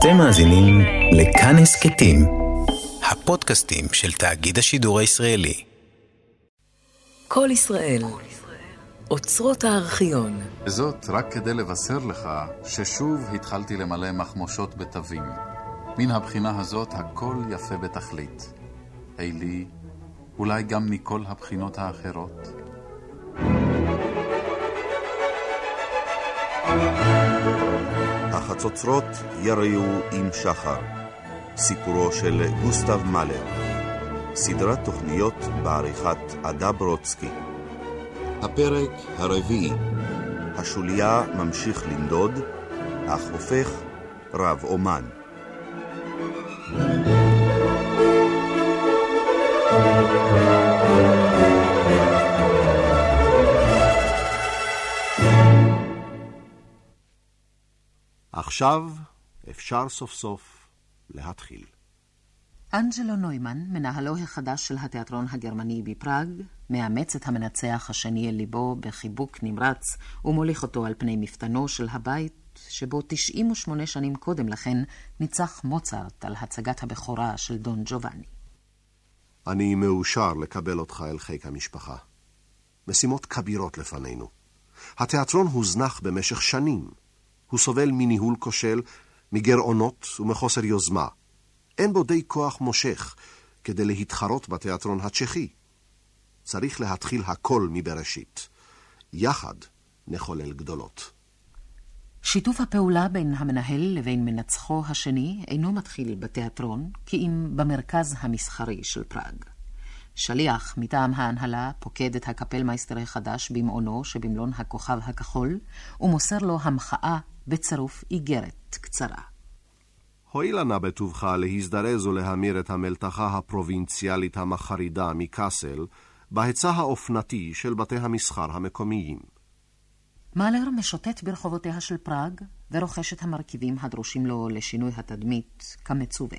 אתם מאזינים לכאן הסכתים, הפודקאסטים של תאגיד השידור הישראלי. כל ישראל, אוצרות הארכיון. וזאת רק כדי לבשר לך ששוב התחלתי למלא מחמושות בתווים. מן הבחינה הזאת הכל יפה בתכלית. היי לי, אולי גם מכל הבחינות האחרות? החצוצרות יריעו עם שחר. סיפורו של גוסטב מאלר. סדרת תוכניות בעריכת עדה ברודסקי. הפרק הרביעי. השוליה ממשיך לנדוד, אך הופך רב אומן. עכשיו אפשר סוף סוף להתחיל. אנג'לו נוימן, מנהלו החדש של התיאטרון הגרמני בפראג, מאמץ את המנצח השני אל ליבו בחיבוק נמרץ ומוליך אותו על פני מפתנו של הבית, שבו 98 שנים קודם לכן ניצח מוצרט על הצגת הבכורה של דון ג'ובאני. אני מאושר לקבל אותך אל חיק המשפחה. משימות כבירות לפנינו. התיאטרון הוזנח במשך שנים. הוא סובל מניהול כושל, מגרעונות ומחוסר יוזמה. אין בו די כוח מושך כדי להתחרות בתיאטרון הצ'כי. צריך להתחיל הכל מבראשית. יחד נחולל גדולות. שיתוף הפעולה בין המנהל לבין מנצחו השני אינו מתחיל בתיאטרון, כי אם במרכז המסחרי של פראג. שליח מטעם ההנהלה פוקד את הקפלמייסטר החדש במעונו שבמלון הכוכב הכחול, ומוסר לו המחאה בצירוף איגרת קצרה. הואילה נא בטובך להזדרז ולהמיר את המלתחה הפרובינציאלית המחרידה מקאסל בהיצע האופנתי של בתי המסחר המקומיים. מאלר משוטט ברחובותיה של פראג ורוכש את המרכיבים הדרושים לו לשינוי התדמית כמצווה.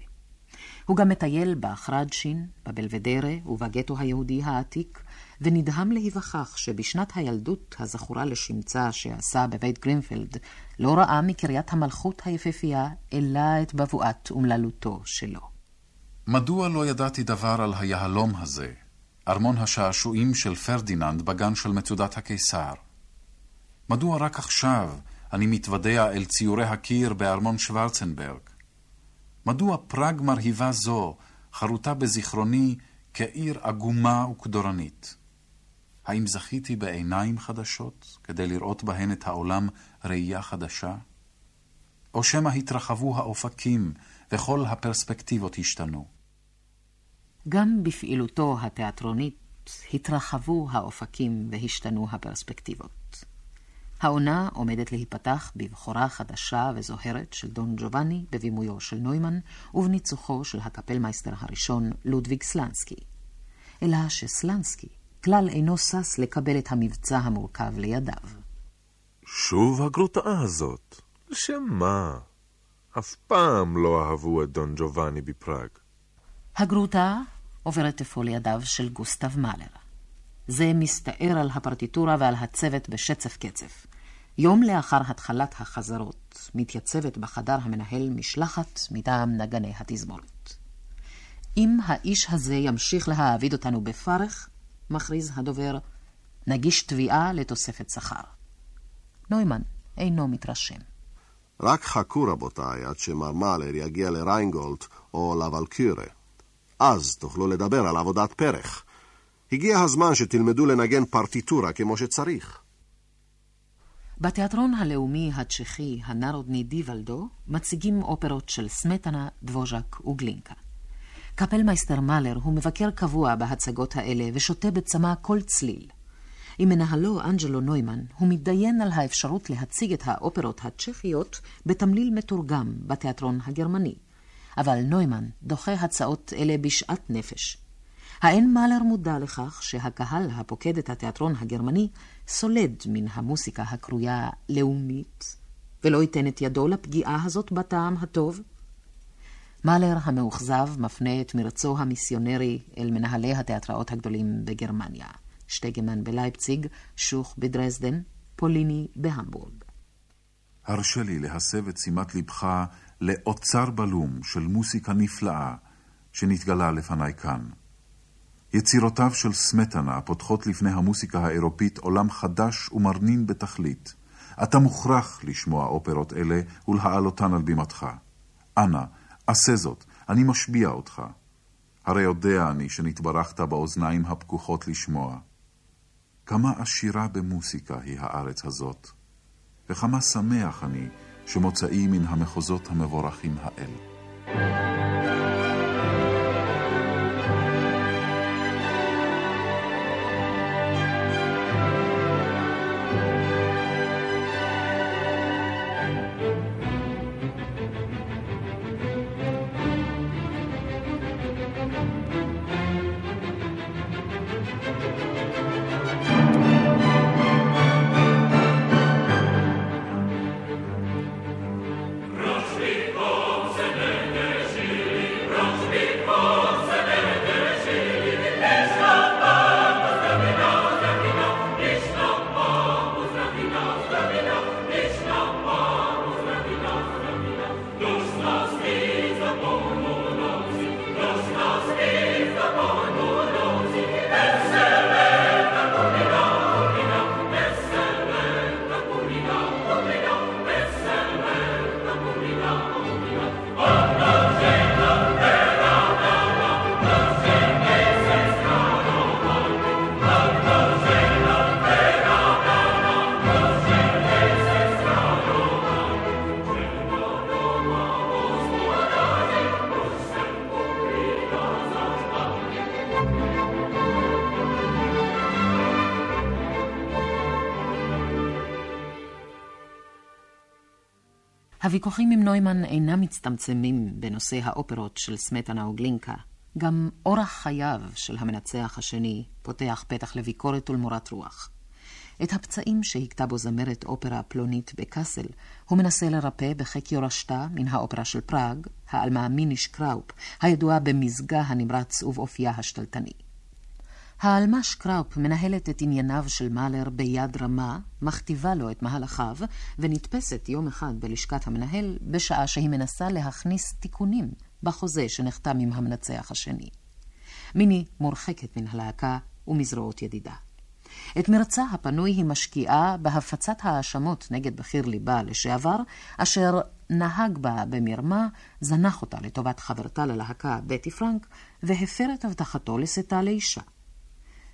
הוא גם מטייל בהרדשין, בבלוודרה ובגטו היהודי העתיק, ונדהם להיווכח שבשנת הילדות הזכורה לשמצה שעשה בבית גרינפלד, לא ראה מקריית המלכות היפהפייה, אלא את בבואת אומללותו שלו. מדוע לא ידעתי דבר על היהלום הזה, ארמון השעשועים של פרדיננד בגן של מצודת הקיסר? מדוע רק עכשיו אני מתוודע אל ציורי הקיר בארמון שוורצנברג? מדוע פראג מרהיבה זו חרוטה בזיכרוני כעיר עגומה וכדורנית? האם זכיתי בעיניים חדשות כדי לראות בהן את העולם ראייה חדשה? או שמא התרחבו האופקים וכל הפרספקטיבות השתנו? גם בפעילותו התיאטרונית התרחבו האופקים והשתנו הפרספקטיבות. העונה עומדת להיפתח בבחורה חדשה וזוהרת של דון ג'ובאני בבימויו של נוימן ובניצוחו של הקפלמייסטר הראשון לודוויג סלנסקי. אלא שסלנסקי כלל אינו שש לקבל את המבצע המורכב לידיו. שוב הגרוטאה הזאת? לשם מה? אף פעם לא אהבו את דון ג'ובאני בפראג. הגרוטה עוברת אפוא לידיו של גוסטב מאלר. זה מסתער על הפרטיטורה ועל הצוות בשצף קצף. יום לאחר התחלת החזרות, מתייצבת בחדר המנהל משלחת מטעם נגני התזמורת. אם האיש הזה ימשיך להעביד אותנו בפרך, מכריז הדובר, נגיש תביעה לתוספת שכר. נוימן אינו מתרשם. רק חכו רבותיי עד שמר מאלר יגיע לריינגולד או לוולקירה. אז תוכלו לדבר על עבודת פרח. הגיע הזמן שתלמדו לנגן פרטיטורה כמו שצריך. בתיאטרון הלאומי הצ'כי הנרודני דיוולדו מציגים אופרות של סמטנה, דבוז'ק וגלינקה. קפלמייסטר מאלר הוא מבקר קבוע בהצגות האלה ושותה בצמא כל צליל. עם מנהלו אנג'לו נוימן הוא מתדיין על האפשרות להציג את האופרות הצ'כיות בתמליל מתורגם בתיאטרון הגרמני. אבל נוימן דוחה הצעות אלה בשאט נפש. האין מאלר מודע לכך שהקהל הפוקד את התיאטרון הגרמני סולד מן המוסיקה הקרויה לאומית, ולא ייתן את ידו לפגיעה הזאת בטעם הטוב? מאלר המאוכזב מפנה את מרצו המיסיונרי אל מנהלי התיאטראות הגדולים בגרמניה, שטגמן בלייפציג, שוך בדרזדן, פוליני בהמבורג. הרשה לי להסב את שימת לבך לאוצר בלום של מוסיקה נפלאה שנתגלה לפניי כאן. יצירותיו של סמטנה פותחות לפני המוסיקה האירופית עולם חדש ומרנין בתכלית. אתה מוכרח לשמוע אופרות אלה ולהעלותן על בימתך. אנא, עשה זאת, אני משביע אותך. הרי יודע אני שנתברכת באוזניים הפקוחות לשמוע. כמה עשירה במוסיקה היא הארץ הזאת, וכמה שמח אני שמוצאי מן המחוזות המבורכים האלה. הוויכוחים עם נוימן אינם מצטמצמים בנושא האופרות של סמטנה וגלינקה. גם אורח חייו של המנצח השני פותח פתח לביקורת ולמורת רוח. את הפצעים שהכתה בו זמרת אופרה פלונית בקאסל, הוא מנסה לרפא בחיק יורשתה מן האופרה של פראג, העלמה מיניש קראופ, הידועה במזגה הנמרץ ובאופייה השתלטני. האלמש קראופ מנהלת את ענייניו של מאלר ביד רמה, מכתיבה לו את מהלכיו, ונתפסת יום אחד בלשכת המנהל, בשעה שהיא מנסה להכניס תיקונים בחוזה שנחתם עם המנצח השני. מיני מורחקת מן הלהקה ומזרועות ידידה. את מרצה הפנוי היא משקיעה בהפצת האשמות נגד בכיר ליבה לשעבר, אשר נהג בה במרמה, זנח אותה לטובת חברתה ללהקה בטי פרנק, והפר את הבטחתו לשאתה לאישה.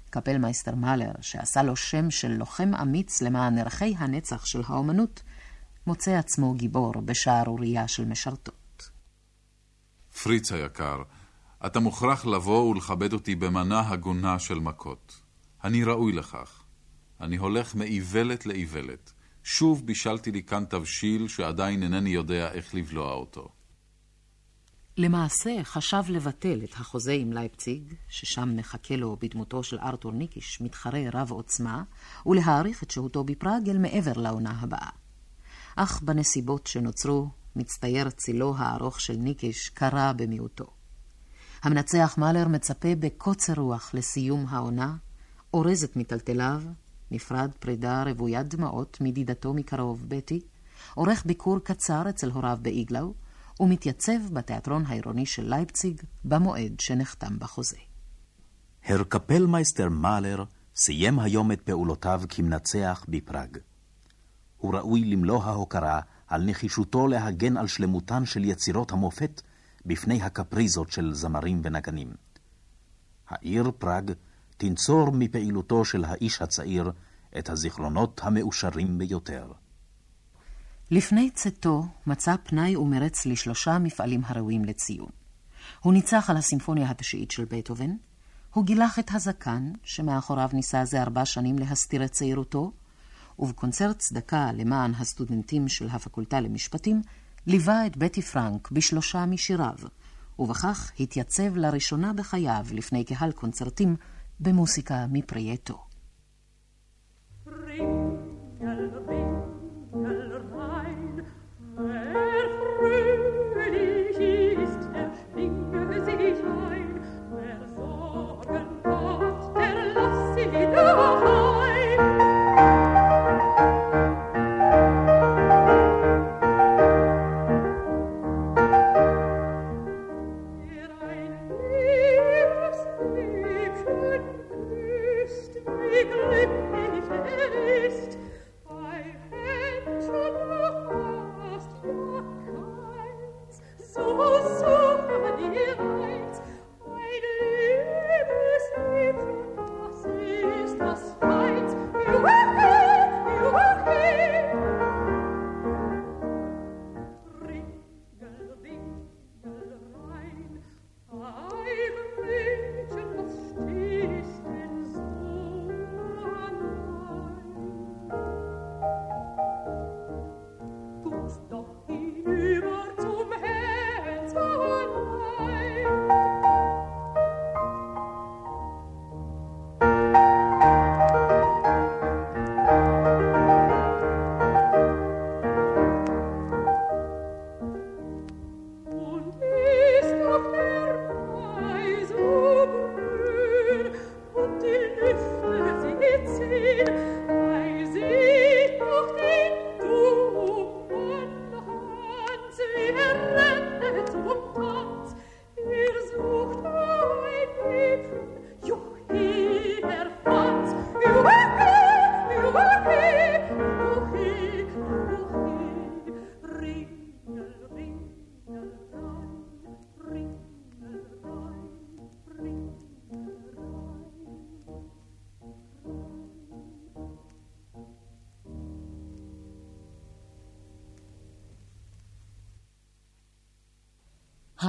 קפלמייסטר מאלר, שעשה לו שם של לוחם אמיץ למען ערכי הנצח של האומנות, מוצא עצמו גיבור בשערורייה של משרתות. פריץ היקר, אתה מוכרח לבוא ולכבד אותי במנה הגונה של מכות. אני ראוי לכך. אני הולך מאיוולת לאיוולת. שוב בישלתי לי כאן תבשיל שעדיין אינני יודע איך לבלוע אותו. למעשה חשב לבטל את החוזה עם לייפציג, ששם מחכה לו בדמותו של ארתור ניקיש, מתחרה רב עוצמה, ולהאריך את שהותו בפראג אל מעבר לעונה הבאה. אך בנסיבות שנוצרו, מצטייר צילו הארוך של ניקיש קרה במיעוטו. המנצח מאלר מצפה בקוצר רוח לסיום העונה, אורז את מיטלטליו, נפרד פרידה רוויית דמעות מדידתו מקרוב, בטי, עורך ביקור קצר אצל הוריו באיגלאו, ומתייצב בתיאטרון העירוני של לייפציג במועד שנחתם בחוזה. הר קפלמייסטר מאלר סיים היום את פעולותיו כמנצח בפראג. הוא ראוי למלוא ההוקרה על נחישותו להגן על שלמותן של יצירות המופת בפני הקפריזות של זמרים ונגנים. העיר פראג תנצור מפעילותו של האיש הצעיר את הזיכרונות המאושרים ביותר. לפני צאתו מצא פנאי ומרץ לשלושה מפעלים הראויים לציון. הוא ניצח על הסימפוניה התשיעית של בטהובן, הוא גילח את הזקן, שמאחוריו ניסה זה ארבע שנים להסתיר את צעירותו, ובקונצרט צדקה למען הסטודנטים של הפקולטה למשפטים, ליווה את בטי פרנק בשלושה משיריו, ובכך התייצב לראשונה בחייו לפני קהל קונצרטים במוסיקה מפרייתו.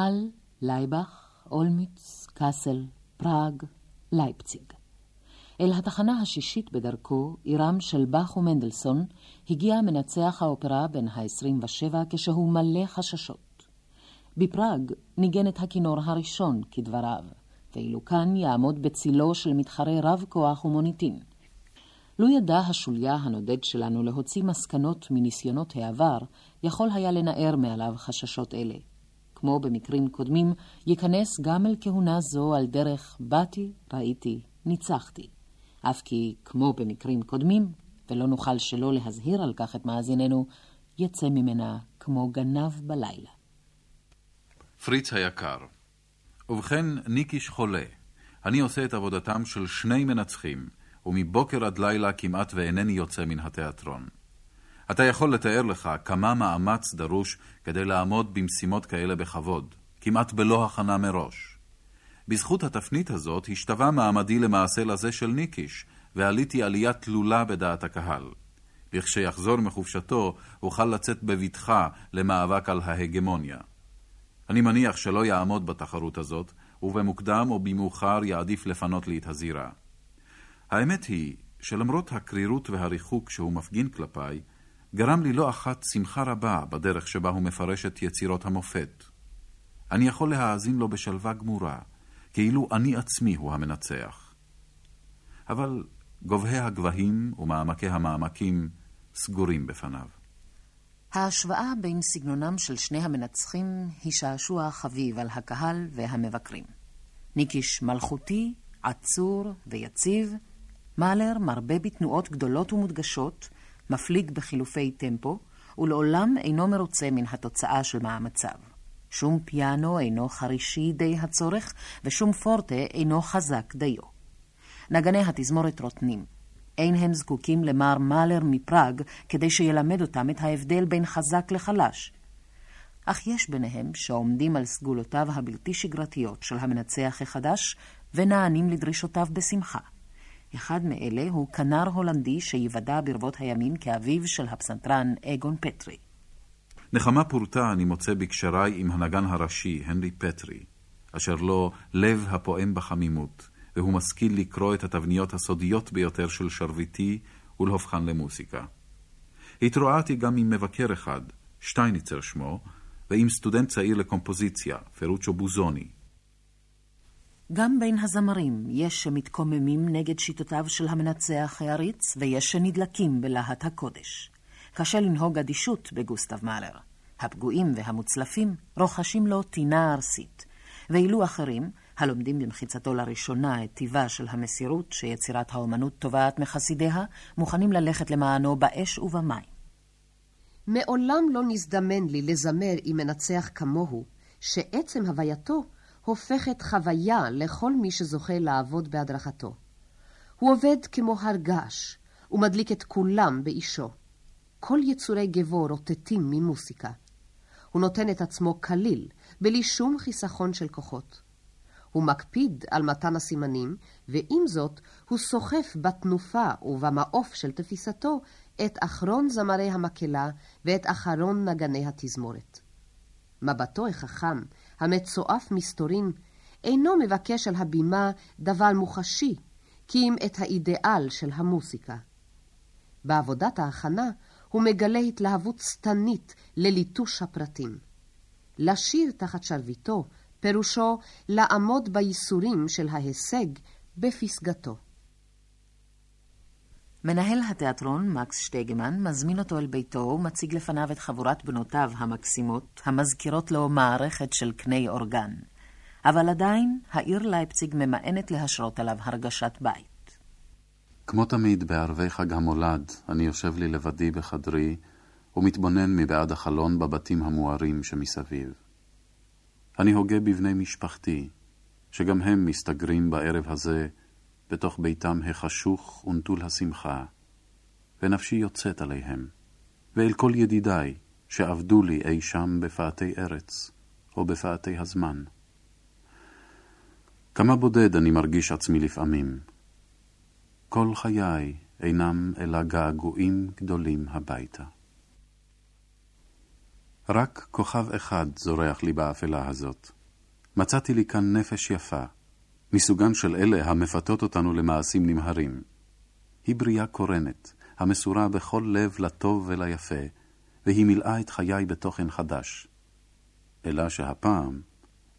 האל, לייבך, אולמיץ, קאסל, פראג, לייפציג. אל התחנה השישית בדרכו, עירם של באך ומנדלסון, הגיע מנצח האופרה בן ה-27 כשהוא מלא חששות. בפראג ניגן את הכינור הראשון, כדבריו, ואילו כאן יעמוד בצילו של מתחרה רב כוח ומוניטין. לו ידע השוליה הנודד שלנו להוציא מסקנות מניסיונות העבר, יכול היה לנער מעליו חששות אלה. כמו במקרים קודמים, ייכנס גם אל כהונה זו על דרך באתי, ראיתי, ניצחתי. אף כי, כמו במקרים קודמים, ולא נוכל שלא להזהיר על כך את מאזיננו, יצא ממנה כמו גנב בלילה. פריץ היקר, ובכן, ניקיש חולה. אני עושה את עבודתם של שני מנצחים, ומבוקר עד לילה כמעט ואינני יוצא מן התיאטרון. אתה יכול לתאר לך כמה מאמץ דרוש כדי לעמוד במשימות כאלה בכבוד, כמעט בלא הכנה מראש. בזכות התפנית הזאת השתווה מעמדי למעשה לזה של ניקיש, ועליתי עלייה תלולה בדעת הקהל. לכשיחזור מחופשתו, אוכל לצאת בבטחה למאבק על ההגמוניה. אני מניח שלא יעמוד בתחרות הזאת, ובמוקדם או במאוחר יעדיף לפנות לי את הזירה. האמת היא שלמרות הקרירות והריחוק שהוא מפגין כלפיי, גרם לי לא אחת שמחה רבה בדרך שבה הוא מפרש את יצירות המופת. אני יכול להאזין לו בשלווה גמורה, כאילו אני עצמי הוא המנצח. אבל גובהי הגבהים ומעמקי המעמקים סגורים בפניו. ההשוואה בין סגנונם של שני המנצחים היא שעשוע חביב על הקהל והמבקרים. ניקיש מלכותי, עצור ויציב, מאלר מרבה בתנועות גדולות ומודגשות, מפליג בחילופי טמפו, ולעולם אינו מרוצה מן התוצאה של מאמציו. שום פיאנו אינו חרישי די הצורך, ושום פורטה אינו חזק דיו. נגני התזמורת רוטנים. אין הם זקוקים למר מאלר מפראג כדי שילמד אותם את ההבדל בין חזק לחלש. אך יש ביניהם שעומדים על סגולותיו הבלתי שגרתיות של המנצח החדש, ונענים לדרישותיו בשמחה. אחד מאלה הוא כנר הולנדי שיוודע ברבות הימים כאביו של הפסנתרן אגון פטרי. נחמה פורתה אני מוצא בקשריי עם הנגן הראשי, הנרי פטרי, אשר לו לב הפועם בחמימות, והוא משכיל לקרוא את התבניות הסודיות ביותר של שרביטי ולהופכן למוסיקה. התרועעתי גם עם מבקר אחד, שטייניצר שמו, ועם סטודנט צעיר לקומפוזיציה, פרוצ'ו בוזוני, גם בין הזמרים יש שמתקוממים נגד שיטותיו של המנצח העריץ, ויש שנדלקים בלהט הקודש. קשה לנהוג אדישות בגוסטב מאלר. הפגועים והמוצלפים רוחשים לו טינה ארסית, ואילו אחרים, הלומדים במחיצתו לראשונה את טיבה של המסירות שיצירת האומנות תובעת מחסידיה, מוכנים ללכת למענו באש ובמים. מעולם לא נזדמן לי לזמר עם מנצח כמוהו, שעצם הווייתו הופכת חוויה לכל מי שזוכה לעבוד בהדרכתו. הוא עובד כמו הרגש, ומדליק את כולם באישו. כל יצורי גבו רוטטים ממוסיקה. הוא נותן את עצמו כליל, בלי שום חיסכון של כוחות. הוא מקפיד על מתן הסימנים, ועם זאת הוא סוחף בתנופה ובמעוף של תפיסתו את אחרון זמרי המקהלה ואת אחרון נגני התזמורת. מבטו החכם המצועף מסתורים, אינו מבקש על הבימה דבר מוחשי, כי אם את האידיאל של המוסיקה. בעבודת ההכנה הוא מגלה התלהבות שטנית לליטוש הפרטים. לשיר תחת שרביטו, פירושו לעמוד בייסורים של ההישג בפסגתו. מנהל התיאטרון, מקס שטגמן, מזמין אותו אל ביתו ומציג לפניו את חבורת בנותיו המקסימות, המזכירות לו מערכת של קני אורגן. אבל עדיין, העיר לייפציג ממאנת להשרות עליו הרגשת בית. כמו תמיד בערבי חג המולד, אני יושב לי לבדי בחדרי, ומתבונן מבעד החלון בבתים המוארים שמסביב. אני הוגה בבני משפחתי, שגם הם מסתגרים בערב הזה בתוך ביתם החשוך ונטול השמחה, ונפשי יוצאת עליהם, ואל כל ידידיי שעבדו לי אי שם בפאתי ארץ, או בפאתי הזמן. כמה בודד אני מרגיש עצמי לפעמים. כל חיי אינם אלא געגועים גדולים הביתה. רק כוכב אחד זורח לי באפלה הזאת. מצאתי לי כאן נפש יפה, מסוגן של אלה המפתות אותנו למעשים נמהרים. היא בריאה קורנת, המסורה בכל לב לטוב וליפה, והיא מילאה את חיי בתוכן חדש. אלא שהפעם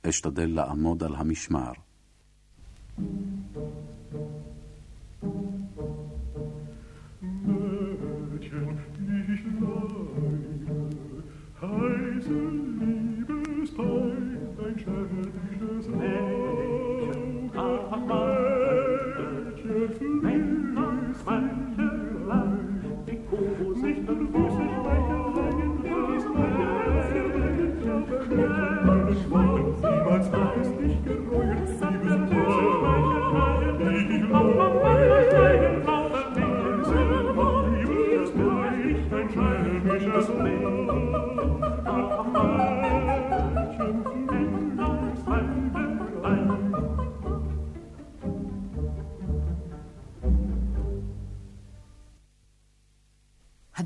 אשתדל לעמוד על המשמר.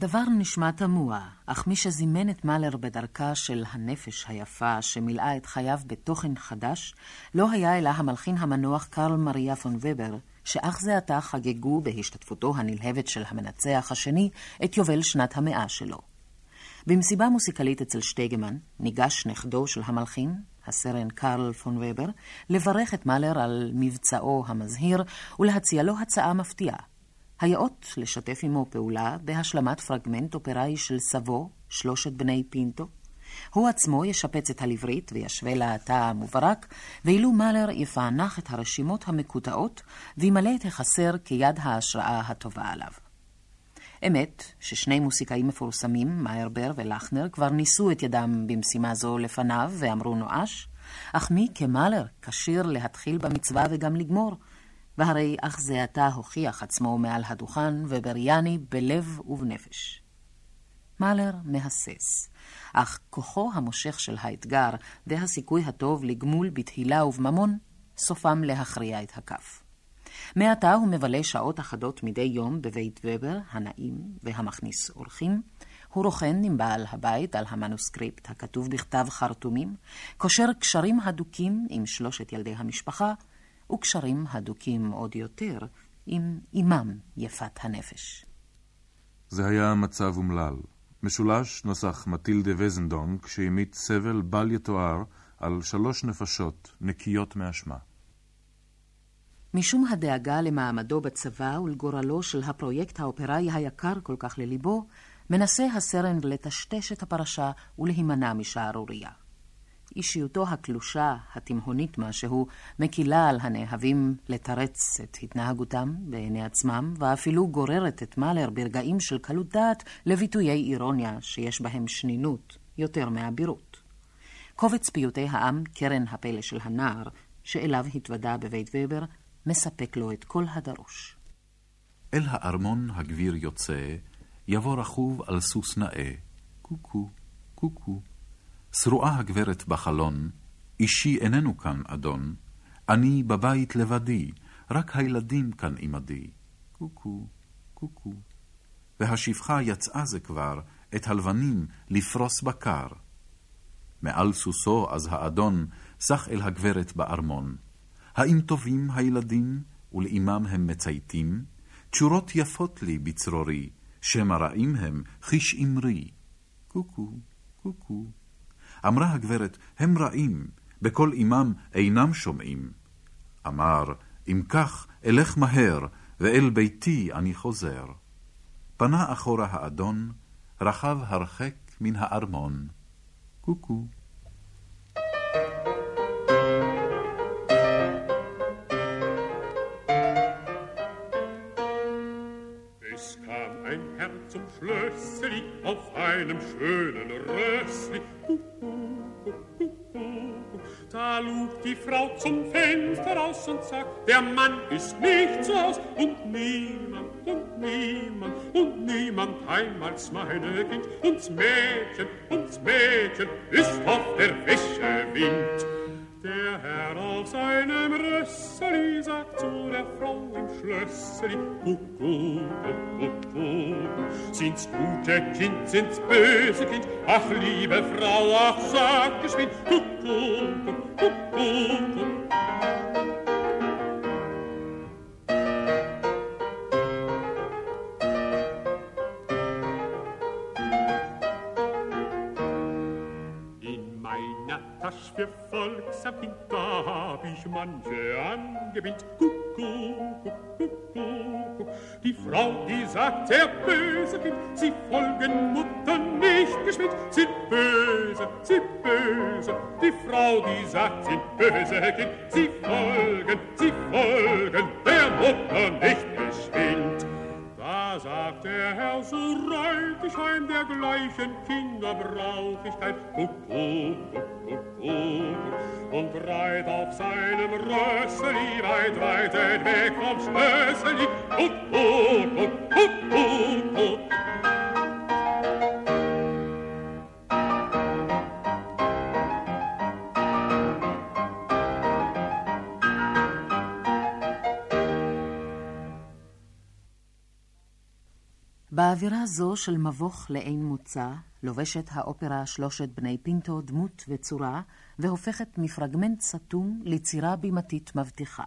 הדבר נשמע תמוה, אך מי שזימן את מאלר בדרכה של הנפש היפה שמילאה את חייו בתוכן חדש, לא היה אלא המלחין המנוח קרל מריה פון ובר, שאך זה עתה חגגו בהשתתפותו הנלהבת של המנצח השני את יובל שנת המאה שלו. במסיבה מוסיקלית אצל שטייגמן ניגש נכדו של המלחין, הסרן קרל פון ובר, לברך את מאלר על מבצעו המזהיר ולהציע לו הצעה מפתיעה. היאות לשתף עמו פעולה בהשלמת פרגמנט אופראי של סבו, שלושת בני פינטו. הוא עצמו ישפץ את הלברית וישווה לה תא המוברק, ואילו מאלר יפענח את הרשימות המקוטעות וימלא את החסר כיד ההשראה הטובה עליו. אמת ששני מוסיקאים מפורסמים, מאיירבר ולכנר, כבר ניסו את ידם במשימה זו לפניו ואמרו נואש, אך מי כמאלר כשיר להתחיל במצווה וגם לגמור? והרי אך זה עתה הוכיח עצמו מעל הדוכן, ובריאני בלב ובנפש. מאלר מהסס, אך כוחו המושך של האתגר והסיכוי הטוב לגמול בתהילה ובממון, סופם להכריע את הכף. מעתה הוא מבלה שעות אחדות מדי יום בבית ובר, הנעים והמכניס אורחים. הוא רוכן עם בעל הבית על המנוסקריפט הכתוב בכתב חרטומים, קושר קשרים הדוקים עם שלושת ילדי המשפחה, וקשרים הדוקים עוד יותר עם אמם יפת הנפש. זה היה מצב אומלל. משולש נוסח מטילדה וזנדון כשהמיט סבל בל יתואר על שלוש נפשות נקיות מאשמה. משום הדאגה למעמדו בצבא ולגורלו של הפרויקט האופראי היקר כל כך לליבו, מנסה הסרן לטשטש את הפרשה ולהימנע משערורייה. אישיותו הקלושה, התימהונית משהו, מקילה על הנאהבים לתרץ את התנהגותם בעיני עצמם, ואפילו גוררת את מאלר ברגעים של קלות דעת לביטויי אירוניה שיש בהם שנינות יותר מאבירות. קובץ פיוטי העם, קרן הפלא של הנער, שאליו התוודה בבית ובר, מספק לו את כל הדרוש. אל הארמון הגביר יוצא, יבוא רכוב על סוס נאה, קוקו, קוקו. שרועה הגברת בחלון, אישי איננו כאן, אדון, אני בבית לבדי, רק הילדים כאן עמדי. קוקו, קוקו. והשפחה יצאה זה כבר, את הלבנים לפרוס בקר. מעל סוסו אז האדון סח אל הגברת בארמון. האם טובים הילדים, ולאמם הם מצייתים? תשורות יפות לי בצרורי, שמא רעים הם, חיש אמרי. קוקו, קוקו. אמרה הגברת, הם רעים, בקול אמם אינם שומעים. אמר, אם כך, אלך מהר, ואל ביתי אני חוזר. פנה אחורה האדון, רכב הרחק מן הארמון. קוקו. Schlössli auf einem schönen Rössli. Da lugt die Frau zum Fenster raus und sagt, der Mann ist nicht zu Haus und niemand und niemand und niemand heimals meine Kind. Und's Mädchen, und's Mädchen ist auf der Wäsche Wind. Der Herr auf seinem Rösseli sagt der Frau im Schlösseli, Kuckuck, Kuckuck, Sind's gute Kind, sind's böse Kind, ach liebe Frau, ach sag geschwind, Kuckuck, Kuckuck, für Volksamtkind, da hab ich manche angebindt. Kuckuck, kuckuck. Die Frau, die sagt, sehr böse Kind, sie folgen Mutter nicht geschwind, sind böse, sie böse. Die Frau, die sagt, sind böse Kind, sie folgen, sie folgen der Mutter nicht geschwind. Da sagt der Herr, so reit ich heim dergleichen Kinder brauch ich kein Kuckuck, und reit auf seinem Rösseli weit, weit weg vom Schlösseli. Kuckuck, kuckuck, kuckuck. באווירה זו של מבוך לאין מוצא, לובשת האופרה שלושת בני פינטו דמות וצורה, והופכת מפרגמנט סתום לצירה בימתית מבטיחה.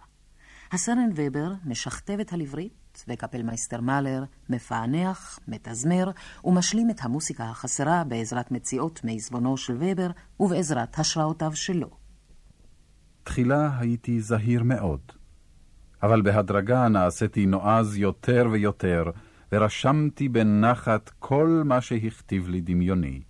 הסרן ובר משכתב את הלברית, וקפלמייסטר מאלר מפענח, מתזמר, ומשלים את המוסיקה החסרה בעזרת מציאות מעזבונו של ובר ובעזרת השראותיו שלו. תחילה הייתי זהיר מאוד, אבל בהדרגה נעשיתי נועז יותר ויותר, ורשמתי בנחת כל מה שהכתיב לי דמיוני.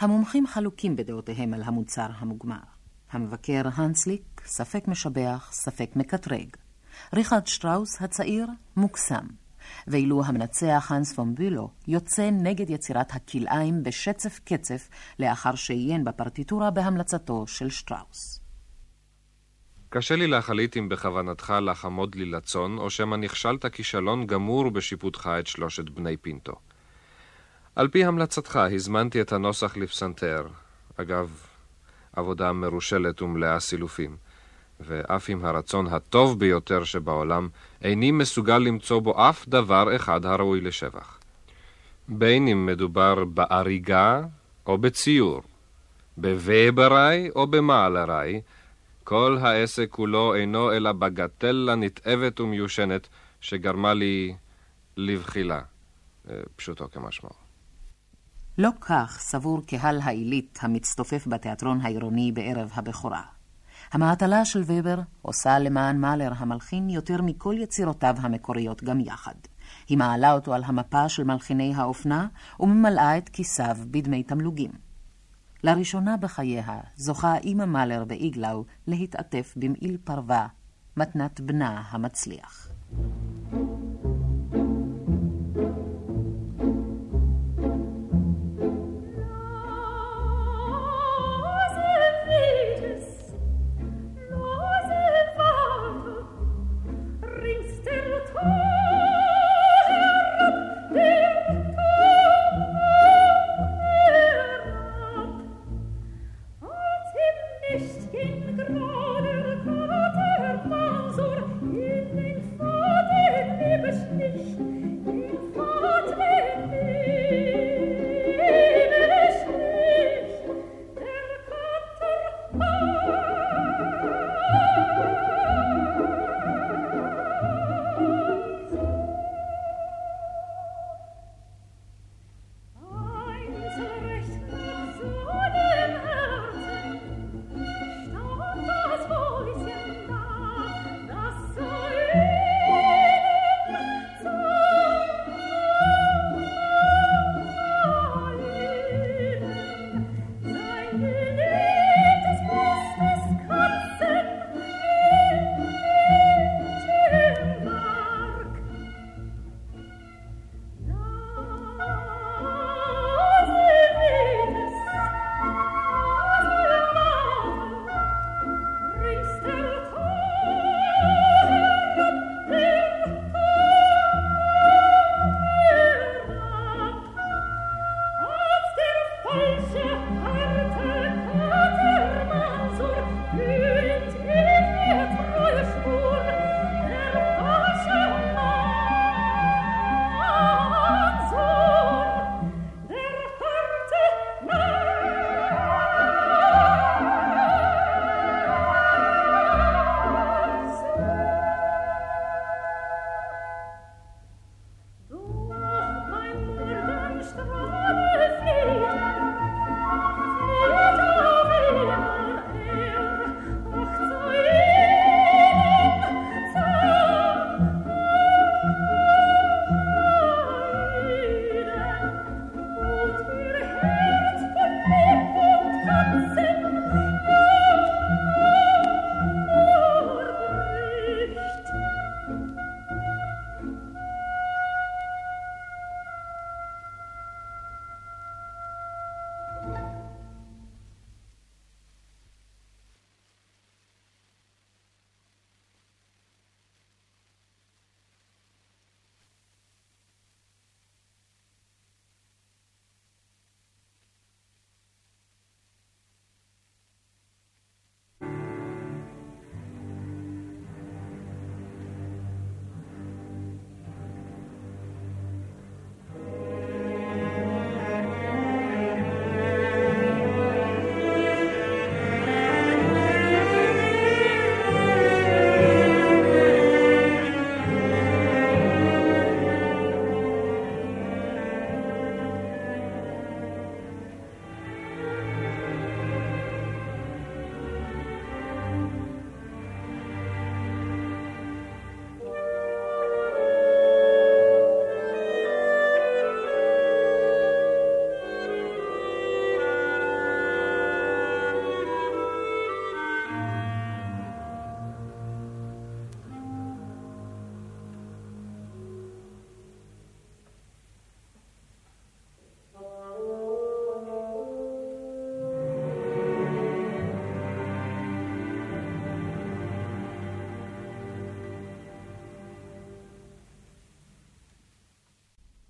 המומחים חלוקים בדעותיהם על המוצר המוגמר. המבקר הנסליק, ספק משבח, ספק מקטרג. ריכרד שטראוס הצעיר, מוקסם. ואילו המנצח הנס פון בילו יוצא נגד יצירת הכלאיים בשצף קצף לאחר שעיין בפרטיטורה בהמלצתו של שטראוס. קשה לי להחליט אם בכוונתך לחמוד לי לצון, או שמא נכשלת כישלון גמור בשיפוטך את שלושת בני פינטו. על פי המלצתך הזמנתי את הנוסח לפסנתר, אגב, עבודה מרושלת ומלאה סילופים, ואף עם הרצון הטוב ביותר שבעולם, איני מסוגל למצוא בו אף דבר אחד הראוי לשבח. בין אם מדובר באריגה או בציור, בוובראי או במעלראי, כל העסק כולו אינו אלא בגטלה נתעבת ומיושנת שגרמה לי לבחילה, אה, פשוטו כמשמעו. לא כך סבור קהל העילית המצטופף בתיאטרון העירוני בערב הבכורה. המעטלה של ובר עושה למען מאלר המלחין יותר מכל יצירותיו המקוריות גם יחד. היא מעלה אותו על המפה של מלחיני האופנה וממלאה את כיסיו בדמי תמלוגים. לראשונה בחייה זוכה אימא מאלר באיגלאו להתעטף במעיל פרווה, מתנת בנה המצליח. nicht in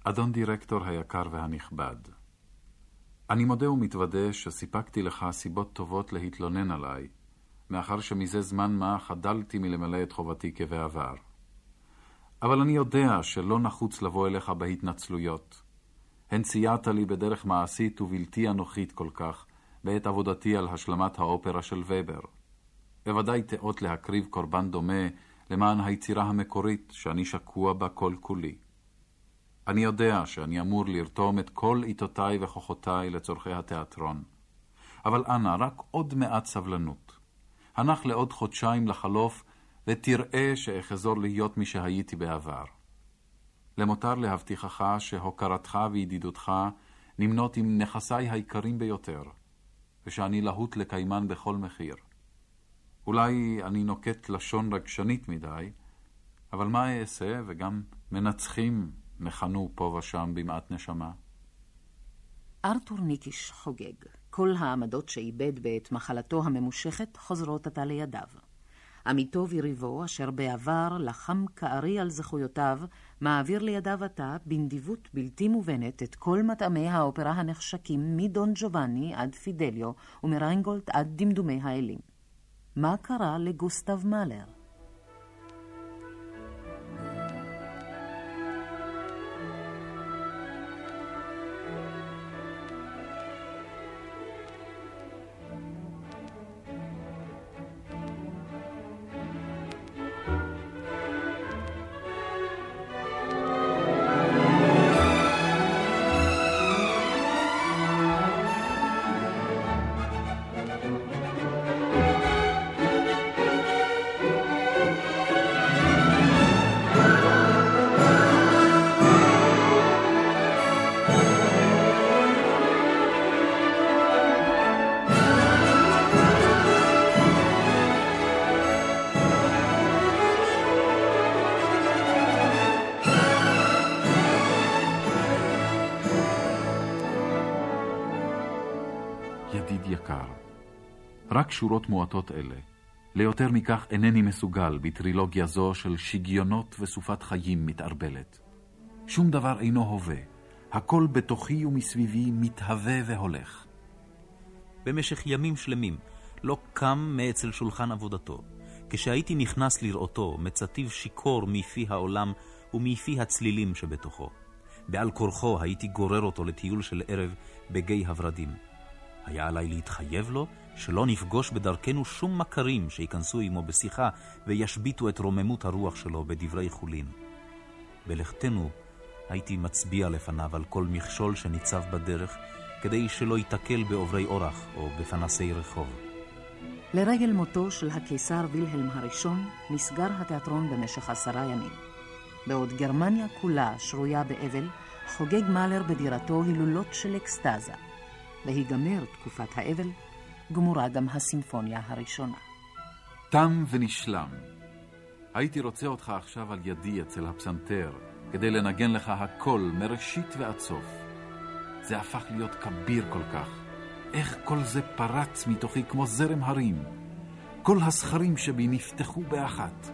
אדון דירקטור היקר והנכבד, אני מודה ומתוודה שסיפקתי לך סיבות טובות להתלונן עליי, מאחר שמזה זמן מה חדלתי מלמלא את חובתי כבעבר. אבל אני יודע שלא נחוץ לבוא אליך בהתנצלויות. הן צייעת לי בדרך מעשית ובלתי אנוכית כל כך, בעת עבודתי על השלמת האופרה של ובר. בוודאי תאות להקריב קורבן דומה למען היצירה המקורית שאני שקוע בה כל כולי. אני יודע שאני אמור לרתום את כל עיתותיי וכוחותיי לצורכי התיאטרון. אבל אנא, רק עוד מעט סבלנות. הנח לעוד חודשיים לחלוף, ותראה שאחזור להיות מי שהייתי בעבר. למותר להבטיחך שהוקרתך וידידותך נמנות עם נכסיי היקרים ביותר, ושאני להוט לקיימן בכל מחיר. אולי אני נוקט לשון רגשנית מדי, אבל מה אעשה, וגם מנצחים נחנו פה ושם במעט נשמה. ארתור ניקיש חוגג. כל העמדות שאיבד בעת מחלתו הממושכת חוזרות עתה לידיו. עמיתו ויריבו, אשר בעבר לחם כארי על זכויותיו, מעביר לידיו עתה, בנדיבות בלתי מובנת, את כל מטעמי האופרה הנחשקים מדון ג'ובאני עד פידליו, ומריינגולד עד דמדומי האלים. מה קרה לגוסטב מאלר? שורות מועטות אלה. ליותר מכך אינני מסוגל בטרילוגיה זו של שגיונות וסופת חיים מתערבלת. שום דבר אינו הווה, הכל בתוכי ומסביבי מתהווה והולך. במשך ימים שלמים לא קם מאצל שולחן עבודתו. כשהייתי נכנס לראותו, מצטיב שיכור מפי העולם ומפי הצלילים שבתוכו. בעל כורחו הייתי גורר אותו לטיול של ערב בגיא הורדים. היה עליי להתחייב לו שלא נפגוש בדרכנו שום מכרים שייכנסו עמו בשיחה וישביתו את רוממות הרוח שלו בדברי חולין. בלכתנו הייתי מצביע לפניו על כל מכשול שניצב בדרך, כדי שלא ייתקל בעוברי אורח או בפנסי רחוב. לרגל מותו של הקיסר וילהלם הראשון נסגר התיאטרון במשך עשרה ימים. בעוד גרמניה כולה שרויה באבל, חוגג מאלר בדירתו הילולות של אקסטזה. בהיגמר תקופת האבל, גמורה גם הסימפוניה הראשונה. תם ונשלם. הייתי רוצה אותך עכשיו על ידי אצל הפסנתר, כדי לנגן לך הכל מראשית ועד סוף. זה הפך להיות כביר כל כך. איך כל זה פרץ מתוכי כמו זרם הרים. כל הסכרים שבי נפתחו באחת.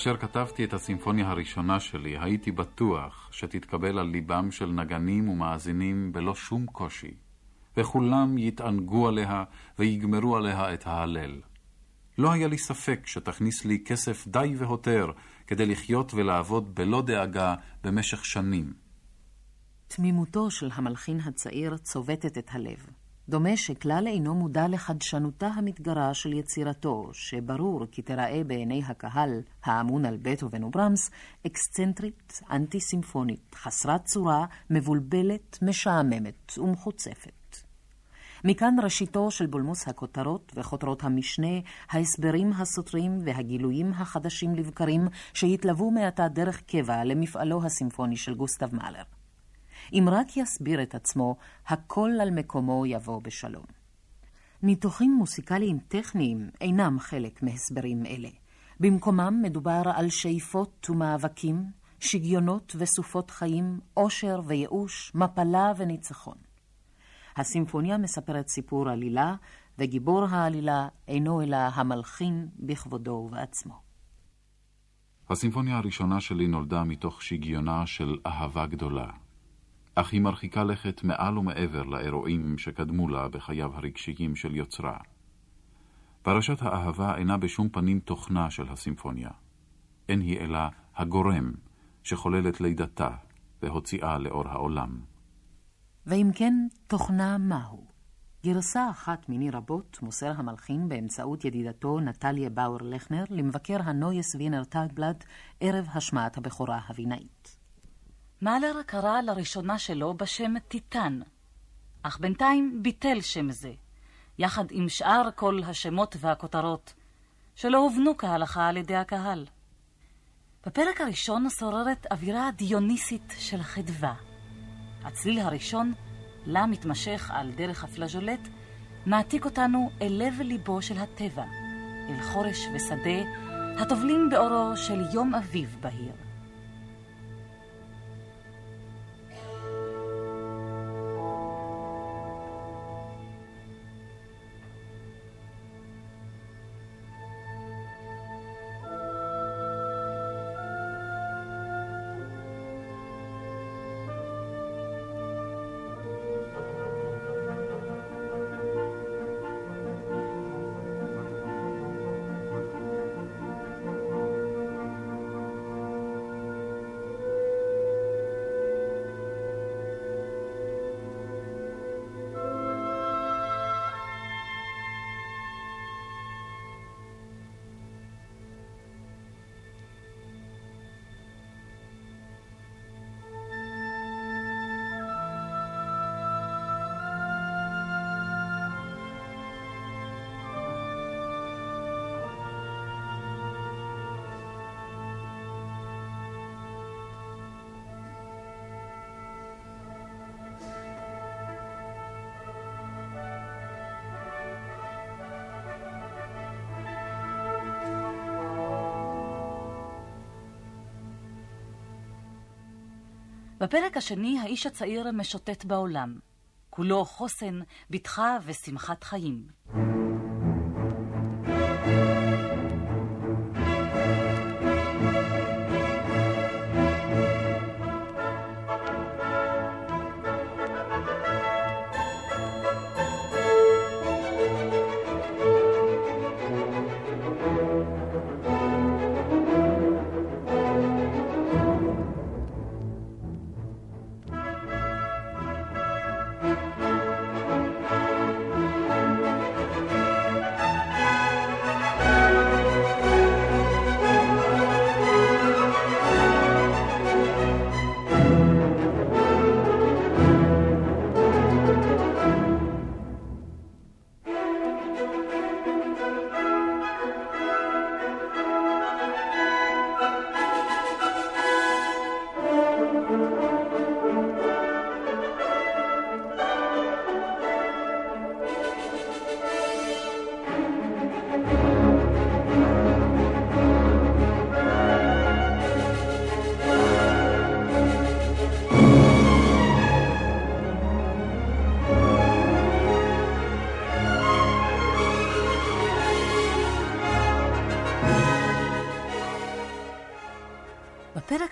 כאשר כתבתי את הסימפוניה הראשונה שלי, הייתי בטוח שתתקבל על ליבם של נגנים ומאזינים בלא שום קושי, וכולם יתענגו עליה ויגמרו עליה את ההלל. לא היה לי ספק שתכניס לי כסף די והותר כדי לחיות ולעבוד בלא דאגה במשך שנים. תמימותו של המלחין הצעיר צובטת את הלב. דומה שכלל אינו מודע לחדשנותה המתגרה של יצירתו, שברור כי תיראה בעיני הקהל האמון על בטהובן וברמס אקסצנטרית, אנטי-סימפונית, חסרת צורה, מבולבלת, משעממת ומחוצפת. מכאן ראשיתו של בולמוס הכותרות וחותרות המשנה, ההסברים הסותרים והגילויים החדשים לבקרים שהתלוו מעתה דרך קבע למפעלו הסימפוני של גוסטב מאלר. אם רק יסביר את עצמו, הכל על מקומו יבוא בשלום. ניתוחים מוסיקליים טכניים אינם חלק מהסברים אלה. במקומם מדובר על שאיפות ומאבקים, שגיונות וסופות חיים, עושר וייאוש, מפלה וניצחון. הסימפוניה מספרת סיפור עלילה, וגיבור העלילה אינו אלא המלחין בכבודו ובעצמו. הסימפוניה הראשונה שלי נולדה מתוך שגיונה של אהבה גדולה, אך היא מרחיקה לכת מעל ומעבר לאירועים שקדמו לה בחייו הרגשיים של יוצרה. פרשת האהבה אינה בשום פנים תוכנה של הסימפוניה. אין היא אלא הגורם שחולל את לידתה והוציאה לאור העולם. ואם כן, תוכנה מהו? גרסה אחת מיני רבות מוסר המלחין באמצעות ידידתו נטליה באואר לכנר למבקר הנויס וינר טאגבלד ערב השמעת הבכורה הווינאית. מאלר קרא לראשונה שלו בשם טיטן, אך בינתיים ביטל שם זה, יחד עם שאר כל השמות והכותרות, שלא הובנו כהלכה על ידי הקהל. בפרק הראשון שוררת אווירה דיוניסית של חדווה. הצליל הראשון, לה מתמשך על דרך הפלז'ולט, מעתיק אותנו אל לב ליבו של הטבע, אל חורש ושדה, הטובלים באורו של יום אביב בהיר. בפרק השני האיש הצעיר משוטט בעולם. כולו חוסן, בטחה ושמחת חיים.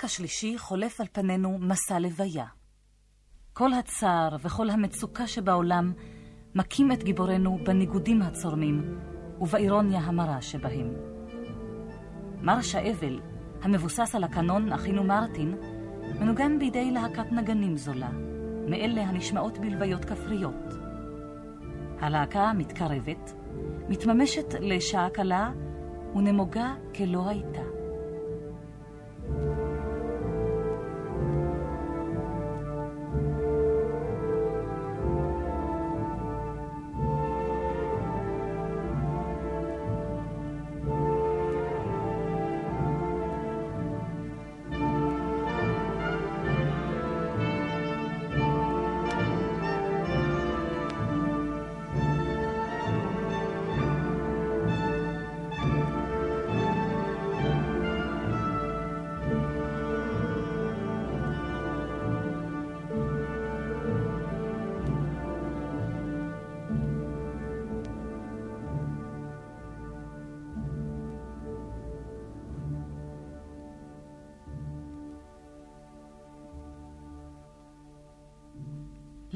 השלישי חולף על פנינו מסע לוויה. כל הצער וכל המצוקה שבעולם מכים את גיבורנו בניגודים הצורמים ובאירוניה המרה שבהם. מרש האבל, המבוסס על הקנון אחינו מרטין, מנוגן בידי להקת נגנים זולה, מאלה הנשמעות בלוויות כפריות. הלהקה מתקרבת, מתממשת לשעה קלה ונמוגה כלא הייתה.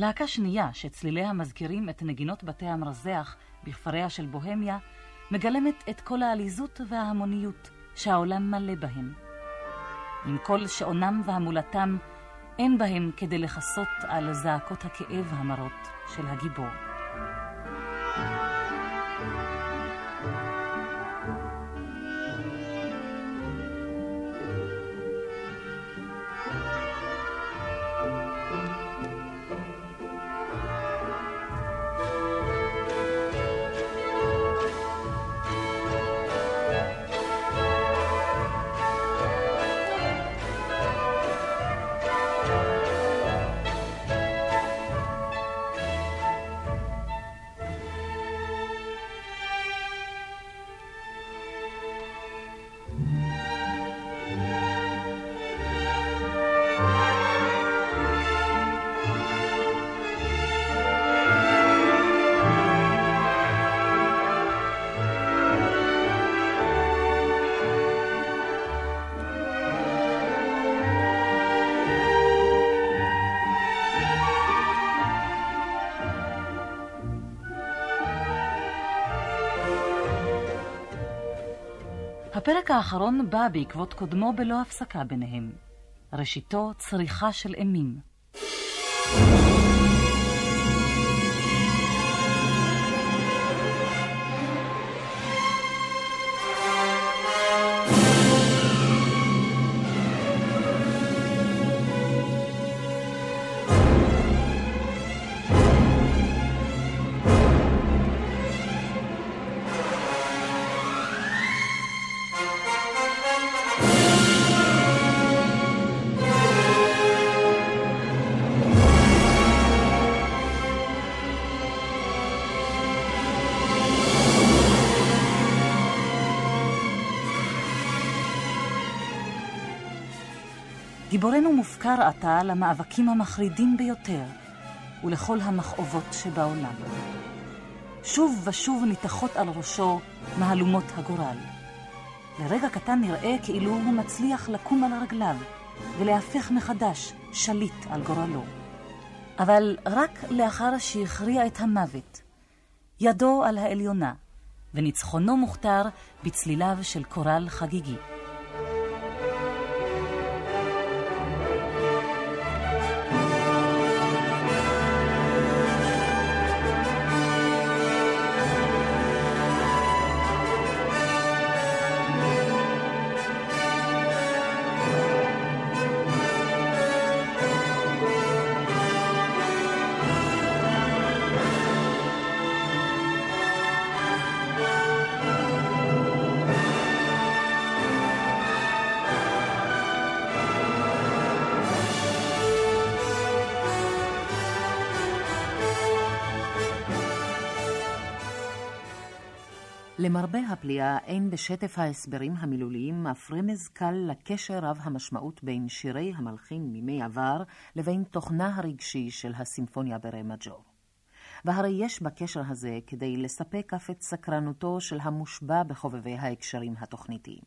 להקה שנייה, שצליליה מזכירים את נגינות בתי המרזח בכפריה של בוהמיה, מגלמת את כל העליזות וההמוניות שהעולם מלא בהם. עם כל שעונם והמולתם, אין בהם כדי לכסות על זעקות הכאב המרות של הגיבור. הפרק האחרון בא בעקבות קודמו בלא הפסקה ביניהם. ראשיתו צריכה של אימים. גיבורנו מופקר עתה למאבקים המחרידים ביותר ולכל המכאובות שבעולם. שוב ושוב ניתחות על ראשו מהלומות הגורל. לרגע קטן נראה כאילו הוא מצליח לקום על רגליו ולהפך מחדש שליט על גורלו. אבל רק לאחר שהכריע את המוות, ידו על העליונה, וניצחונו מוכתר בצליליו של קורל חגיגי. למרבה הפליאה, אין בשטף ההסברים המילוליים אף רמז קל לקשר רב המשמעות בין שירי המלחין מימי עבר לבין תוכנה הרגשי של הסימפוניה מג'ור. והרי יש בקשר הזה כדי לספק אף את סקרנותו של המושבע בחובבי ההקשרים התוכניתיים.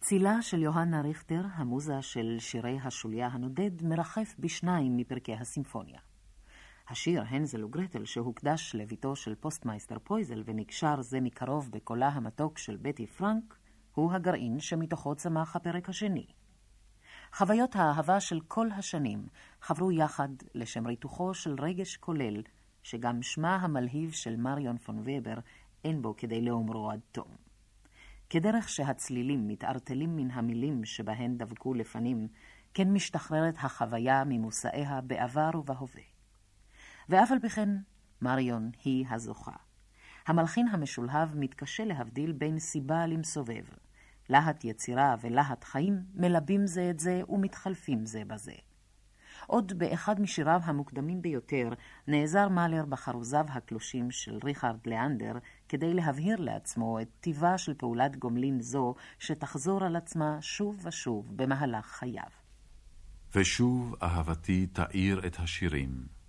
צילה של יוהנה ריכטר, המוזה של שירי השוליה הנודד, מרחף בשניים מפרקי הסימפוניה. השיר הנזל וגרטל שהוקדש לבתו של פוסטמייסטר פויזל ונקשר זה מקרוב בקולה המתוק של בטי פרנק, הוא הגרעין שמתוכו צמח הפרק השני. חוויות האהבה של כל השנים חברו יחד לשם ריתוחו של רגש כולל שגם שמה המלהיב של מריון פון ובר אין בו כדי לאומרו עד תום. כדרך שהצלילים מתערטלים מן המילים שבהן דבקו לפנים, כן משתחררת החוויה ממושאיה בעבר ובהווה. ואף על פי כן, מריון היא הזוכה. המלחין המשולהב מתקשה להבדיל בין סיבה למסובב. להט יצירה ולהט חיים מלבים זה את זה ומתחלפים זה בזה. עוד באחד משיריו המוקדמים ביותר נעזר מאלר בחרוזיו הקלושים של ריכרד לאנדר כדי להבהיר לעצמו את טיבה של פעולת גומלין זו שתחזור על עצמה שוב ושוב במהלך חייו. ושוב אהבתי תאיר את השירים,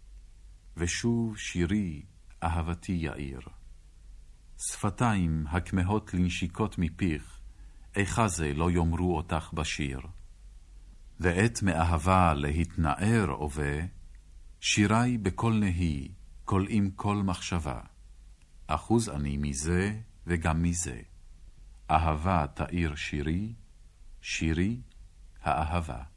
ושוב שירי אהבתי יאיר. שפתיים הכמהות לנשיקות מפיך, איכה זה לא יאמרו אותך בשיר. ועת מאהבה להתנער עובה, שירי בקול נהי, קול עם כל מחשבה. אחוז אני מזה וגם מזה. אהבה תאיר שירי, שירי האהבה.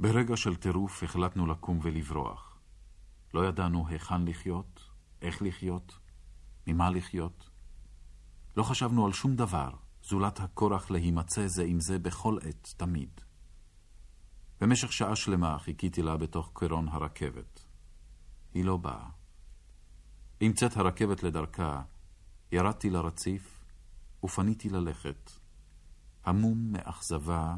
ברגע של טירוף החלטנו לקום ולברוח. לא ידענו היכן לחיות, איך לחיות, ממה לחיות. לא חשבנו על שום דבר, זולת הכורח להימצא זה עם זה בכל עת, תמיד. במשך שעה שלמה חיכיתי לה בתוך קרון הרכבת. היא לא באה. עם צאת הרכבת לדרכה, ירדתי לרציף ופניתי ללכת, המום מאכזבה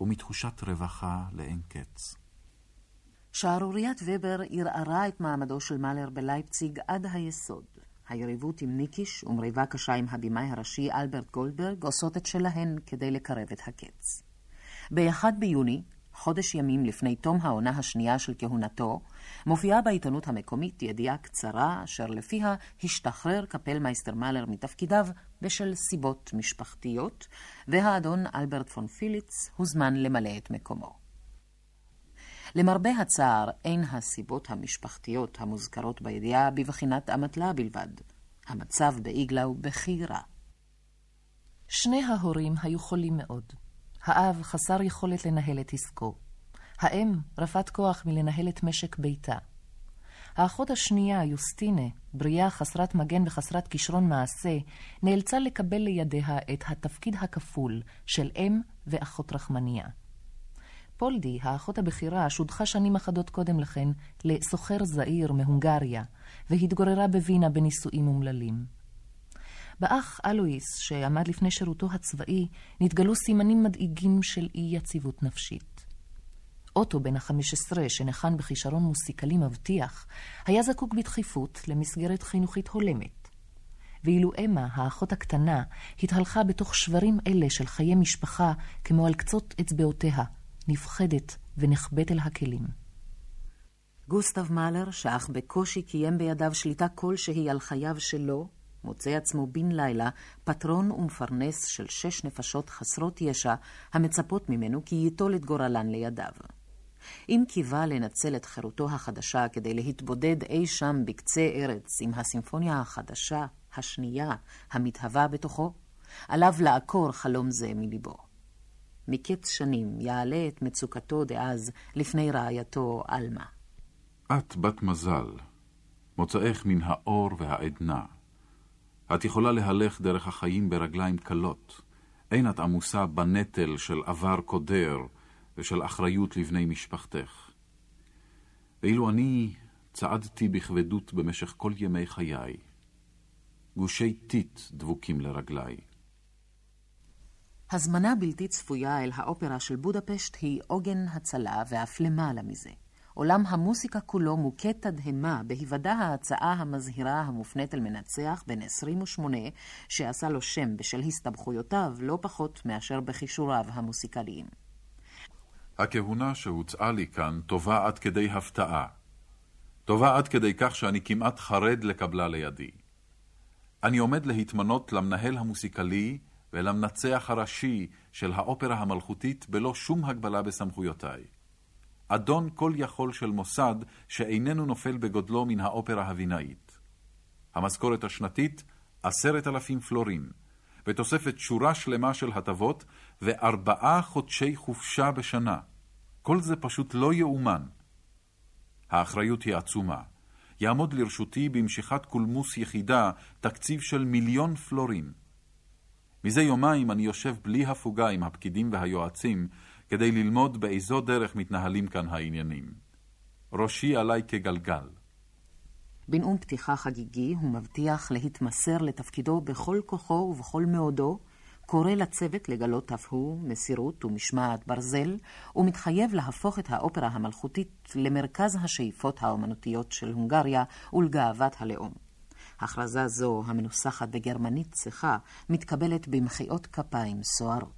ומתחושת רווחה לאין קץ. שערוריית ובר ערערה את מעמדו של מאלר בלייפציג עד היסוד. היריבות עם ניקיש ומריבה קשה עם הבמאי הראשי אלברט גולדברג עושות את שלהן כדי לקרב את הקץ. ב-1 ביוני חודש ימים לפני תום העונה השנייה של כהונתו, מופיעה בעיתונות המקומית ידיעה קצרה אשר לפיה השתחרר קפלמייסטר מאלר מתפקידיו בשל סיבות משפחתיות, והאדון אלברט פון פיליץ הוזמן למלא את מקומו. למרבה הצער, אין הסיבות המשפחתיות המוזכרות בידיעה בבחינת אמתלה בלבד. המצב באיגלאו בכי רע. שני ההורים היו חולים מאוד. האב חסר יכולת לנהל את עסקו. האם רפת כוח מלנהל את משק ביתה. האחות השנייה, יוסטינה, בריאה חסרת מגן וחסרת כישרון מעשה, נאלצה לקבל לידיה את התפקיד הכפול של אם ואחות רחמניה. פולדי, האחות הבכירה, שודחה שנים אחדות קודם לכן לסוחר זעיר מהונגריה, והתגוררה בווינה בנישואים אומללים. באח אלויס, שעמד לפני שירותו הצבאי, נתגלו סימנים מדאיגים של אי-יציבות נפשית. אוטו בן החמש עשרה, שניחן בכישרון מוסיקלי מבטיח, היה זקוק בדחיפות למסגרת חינוכית הולמת. ואילו אמה, האחות הקטנה, התהלכה בתוך שברים אלה של חיי משפחה כמו על קצות אצבעותיה, נפחדת ונחבאת אל הכלים. גוסטב מאלר, שאך בקושי קיים בידיו שליטה כלשהי על חייו שלו, מוצא עצמו בן לילה פטרון ומפרנס של שש נפשות חסרות ישע, המצפות ממנו כי ייטול את גורלן לידיו. אם קיווה לנצל את חירותו החדשה כדי להתבודד אי שם בקצה ארץ עם הסימפוניה החדשה, השנייה, המתהווה בתוכו, עליו לעקור חלום זה מליבו. מקץ שנים יעלה את מצוקתו דאז לפני רעייתו עלמה. את בת מזל, מוצאך מן האור והעדנה. את יכולה להלך דרך החיים ברגליים קלות. אין את עמוסה בנטל של עבר קודר ושל אחריות לבני משפחתך. ואילו אני צעדתי בכבדות במשך כל ימי חיי. גושי טיט דבוקים לרגליי. הזמנה בלתי צפויה אל האופרה של בודפשט היא עוגן הצלה ואף למעלה מזה. עולם המוסיקה כולו מוכה תדהמה בהיוודע ההצעה המזהירה המופנית אל מנצח בן 28, שעשה לו שם בשל הסתבכויותיו לא פחות מאשר בכישוריו המוסיקליים. הכהונה שהוצעה לי כאן טובה עד כדי הפתעה. טובה עד כדי כך שאני כמעט חרד לקבלה לידי. אני עומד להתמנות למנהל המוסיקלי ולמנצח הראשי של האופרה המלכותית בלא שום הגבלה בסמכויותיי. אדון כל יכול של מוסד שאיננו נופל בגודלו מן האופרה הווינאית. המשכורת השנתית, עשרת אלפים פלורים, ותוספת שורה שלמה של הטבות וארבעה חודשי חופשה בשנה. כל זה פשוט לא יאומן. האחריות היא עצומה. יעמוד לרשותי במשיכת קולמוס יחידה תקציב של מיליון פלורים. מזה יומיים אני יושב בלי הפוגה עם הפקידים והיועצים כדי ללמוד באיזו דרך מתנהלים כאן העניינים. ראשי עליי כגלגל. בנאום פתיחה חגיגי הוא מבטיח להתמסר לתפקידו בכל כוחו ובכל מאודו, קורא לצוות לגלות אף הוא מסירות ומשמעת ברזל, ומתחייב להפוך את האופרה המלכותית למרכז השאיפות האומנותיות של הונגריה ולגאוות הלאום. הכרזה זו, המנוסחת בגרמנית צחה, מתקבלת במחיאות כפיים סוערות.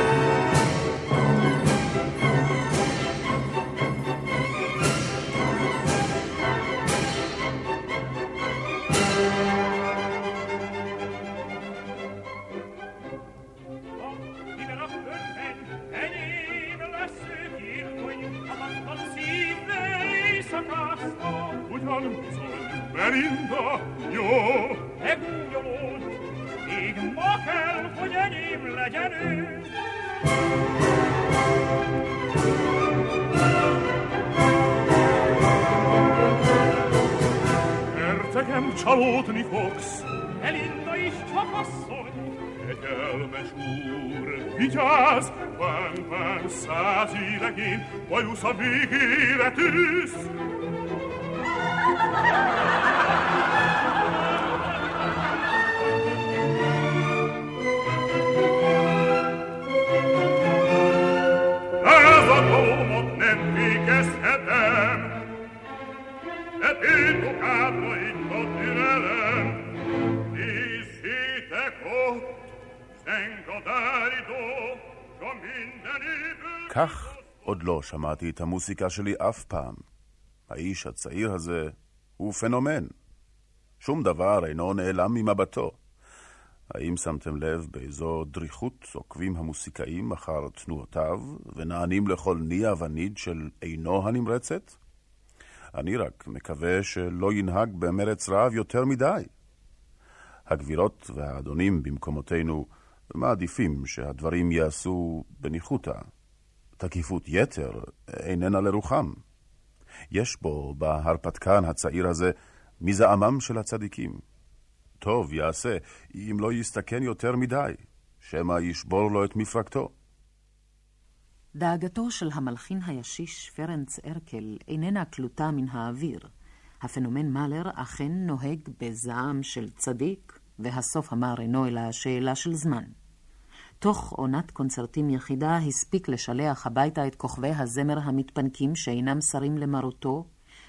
csalódni fogsz. Elinda is csak asszony, kegyelmes úr, vigyázz, pán, pán, száz idegén, bajusz a végére tűz. כך עוד לא שמעתי את המוסיקה שלי אף פעם. האיש הצעיר הזה הוא פנומן. שום דבר אינו נעלם ממבטו. האם שמתם לב באיזו דריכות עוקבים המוסיקאים אחר תנועותיו ונענים לכל ניע וניד של עינו הנמרצת? אני רק מקווה שלא ינהג במרץ רב יותר מדי. הגבירות והאדונים במקומותינו מעדיפים שהדברים ייעשו בניחותא. תקיפות יתר איננה לרוחם. יש בו, בהרפתקן הצעיר הזה, מזעמם של הצדיקים. טוב יעשה אם לא יסתכן יותר מדי, שמא ישבור לו את מפרקתו. דאגתו של המלחין הישיש פרנץ ארקל איננה תלותה מן האוויר. הפנומן מאלר אכן נוהג בזעם של צדיק, והסוף המר אינו אלא שאלה של זמן. תוך עונת קונצרטים יחידה הספיק לשלח הביתה את כוכבי הזמר המתפנקים שאינם שרים למרותו,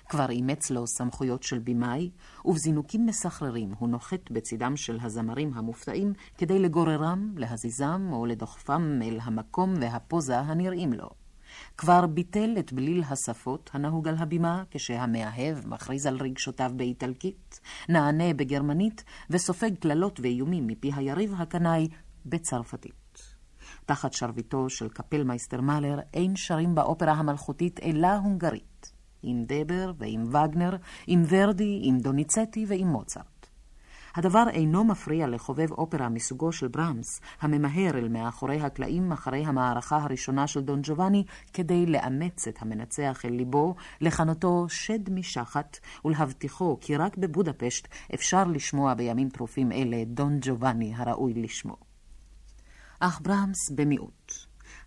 כבר אימץ לו סמכויות של במאי, ובזינוקים מסחררים הוא נוחת בצדם של הזמרים המופתעים כדי לגוררם, להזיזם או לדוחפם אל המקום והפוזה הנראים לו. כבר ביטל את בליל השפות הנהוג על הבימה, כשהמאהב מכריז על רגשותיו באיטלקית, נענה בגרמנית, וסופג קללות ואיומים מפי היריב הקנאי בצרפתית. תחת שרביטו של קפלמייסטר מאלר אין שרים באופרה המלכותית אלא הונגרית, עם דבר ועם וגנר, עם ורדי, עם דוניצטי ועם מוצרט. הדבר אינו מפריע לחובב אופרה מסוגו של ברמס, הממהר אל מאחורי הקלעים אחרי המערכה הראשונה של דון ג'ובאני, כדי לאמץ את המנצח אל ליבו, לכנותו שד משחת, ולהבטיחו כי רק בבודפשט אפשר לשמוע בימים טרופים אלה דון ג'ובאני הראוי לשמו. אך ברמס במיעוט.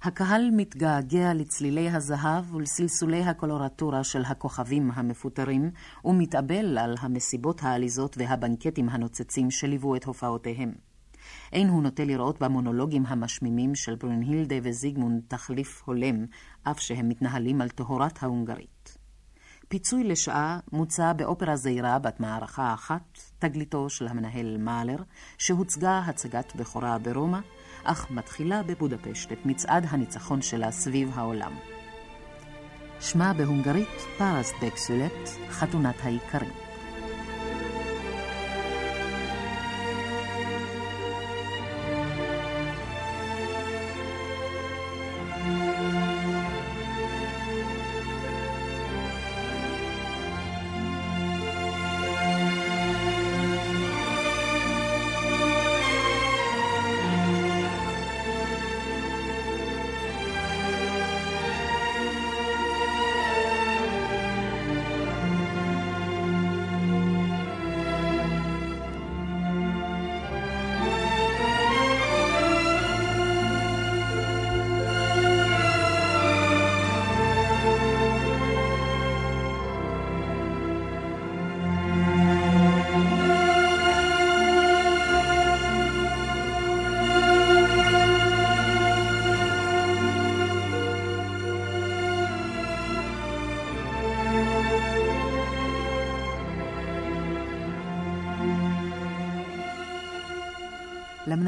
הקהל מתגעגע לצלילי הזהב ולסלסולי הקולורטורה של הכוכבים המפוטרים, ומתאבל על המסיבות העליזות והבנקטים הנוצצים שליוו את הופעותיהם. אין הוא נוטה לראות במונולוגים המשמימים של ברונהילדה וזיגמונד תחליף הולם, אף שהם מתנהלים על טהרת ההונגרית. פיצוי לשעה מוצע באופרה זעירה בת מערכה אחת, תגליתו של המנהל מאלר, שהוצגה הצגת בכורה ברומא, אך מתחילה בבודפשט את מצעד הניצחון שלה סביב העולם. שמה בהונגרית פרס דקסולט, חתונת האיכרים.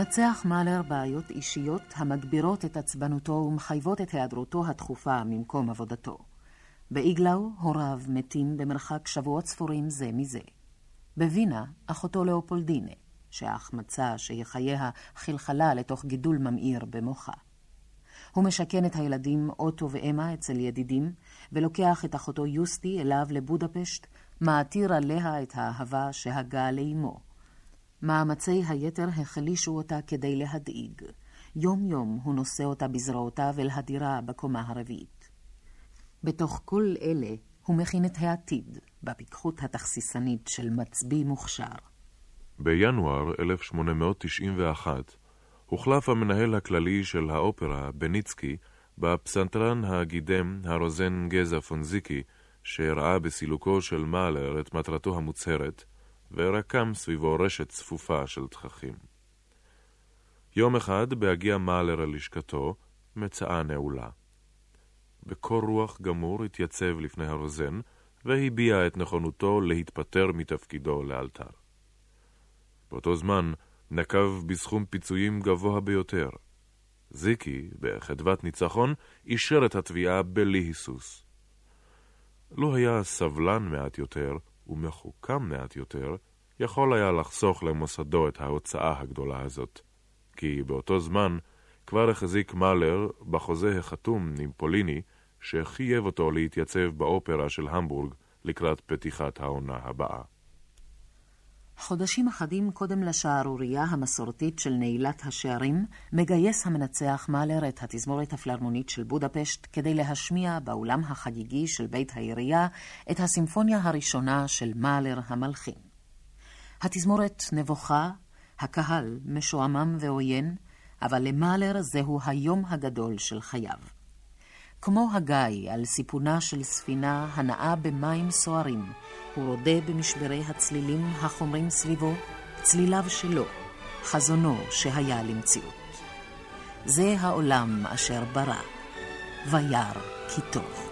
למנצח מאלר בעיות אישיות המגבירות את עצבנותו ומחייבות את היעדרותו התכופה ממקום עבודתו. באיגלאו הוריו מתים במרחק שבועות ספורים זה מזה. בווינה אחותו לאופולדינה, שההחמצה שהיא חייה חלחלה לתוך גידול ממאיר במוחה. הוא משכן את הילדים אוטו ואמה אצל ידידים, ולוקח את אחותו יוסטי אליו לבודפשט, מעתיר עליה את האהבה שהגה לאמו. מאמצי היתר החלישו אותה כדי להדאיג. יום-יום הוא נושא אותה בזרועותיו אל הדירה בקומה הרביעית. בתוך כל אלה הוא מכין את העתיד, בפיקחות התכסיסנית של מצביא מוכשר. בינואר 1891 הוחלף המנהל הכללי של האופרה, בניצקי, בפסנתרן הגידם הרוזן גזה פונזיקי, שראה בסילוקו של מאלר את מטרתו המוצהרת, ורקם סביבו רשת צפופה של תככים. יום אחד, בהגיע מאלר אל לשכתו, מצאה נעולה. בקור רוח גמור התייצב לפני הרוזן, והביע את נכונותו להתפטר מתפקידו לאלתר. באותו זמן נקב בסכום פיצויים גבוה ביותר. זיקי, בחדוות ניצחון, אישר את התביעה בלי היסוס. לו היה סבלן מעט יותר, ומחוכם מעט יותר, יכול היה לחסוך למוסדו את ההוצאה הגדולה הזאת. כי באותו זמן כבר החזיק מאלר בחוזה החתום עם פוליני, שחייב אותו להתייצב באופרה של המבורג לקראת פתיחת העונה הבאה. חודשים אחדים קודם לשערורייה המסורתית של נעילת השערים, מגייס המנצח מאלר את התזמורת הפלרמונית של בודפשט כדי להשמיע באולם החגיגי של בית העירייה את הסימפוניה הראשונה של מאלר המלחין. התזמורת נבוכה, הקהל משועמם ועוין, אבל למאלר זהו היום הגדול של חייו. כמו הגיא על סיפונה של ספינה הנעה במים סוערים, הוא רודה במשברי הצלילים החומרים סביבו, צליליו שלו, חזונו שהיה למציאות. זה העולם אשר ברא, וירא כי טוב.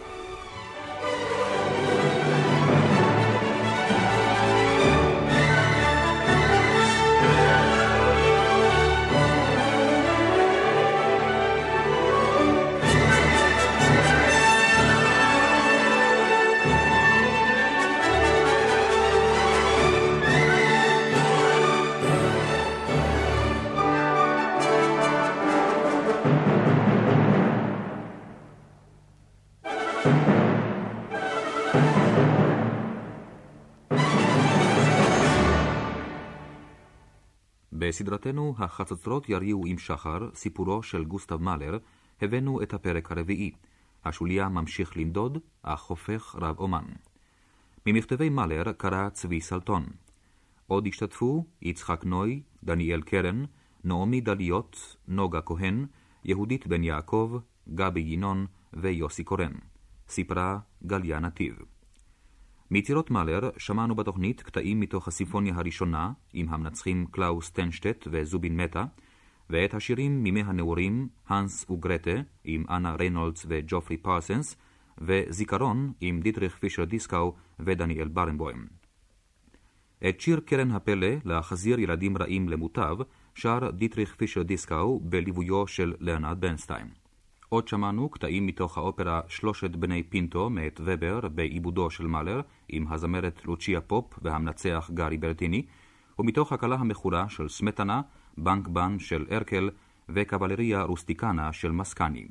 בסדרתנו "החצוצרות יריעו עם שחר", סיפורו של גוסטב מאלר, הבאנו את הפרק הרביעי. השוליה ממשיך לנדוד, אך הופך רב אומן. ממכתבי מאלר קרא צבי סלטון. עוד השתתפו יצחק נוי, דניאל קרן, נעמי דליות, נוגה כהן, יהודית בן יעקב, גבי ינון ויוסי קורן. סיפרה גליה נתיב. מיצירות מאלר שמענו בתוכנית קטעים מתוך הסימפוניה הראשונה, עם המנצחים קלאוס טנשטט וזובין מטה, ואת השירים מימי הנעורים, האנס וגרטה, עם אנה ריינולדס וג'ופרי פרסנס, וזיכרון עם דיטריך פישר דיסקאו ודניאל ברנבוים. את שיר קרן הפלא להחזיר ילדים רעים למוטב, שר דיטריך פישר דיסקאו בליוויו של לאונרד ברנסטיין. עוד שמענו קטעים מתוך האופרה שלושת בני פינטו מאת ובר בעיבודו של מאלר עם הזמרת לוצ'יה פופ והמנצח גארי ברטיני ומתוך הקלה המכורה של סמטנה, בנק בן של ארקל וקבלריה רוסטיקנה של מסקני.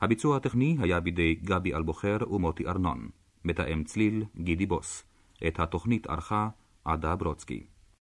הביצוע הטכני היה בידי גבי אלבוחר ומוטי ארנון, מתאם צליל גידי בוס. את התוכנית ערכה עדה ברודסקי.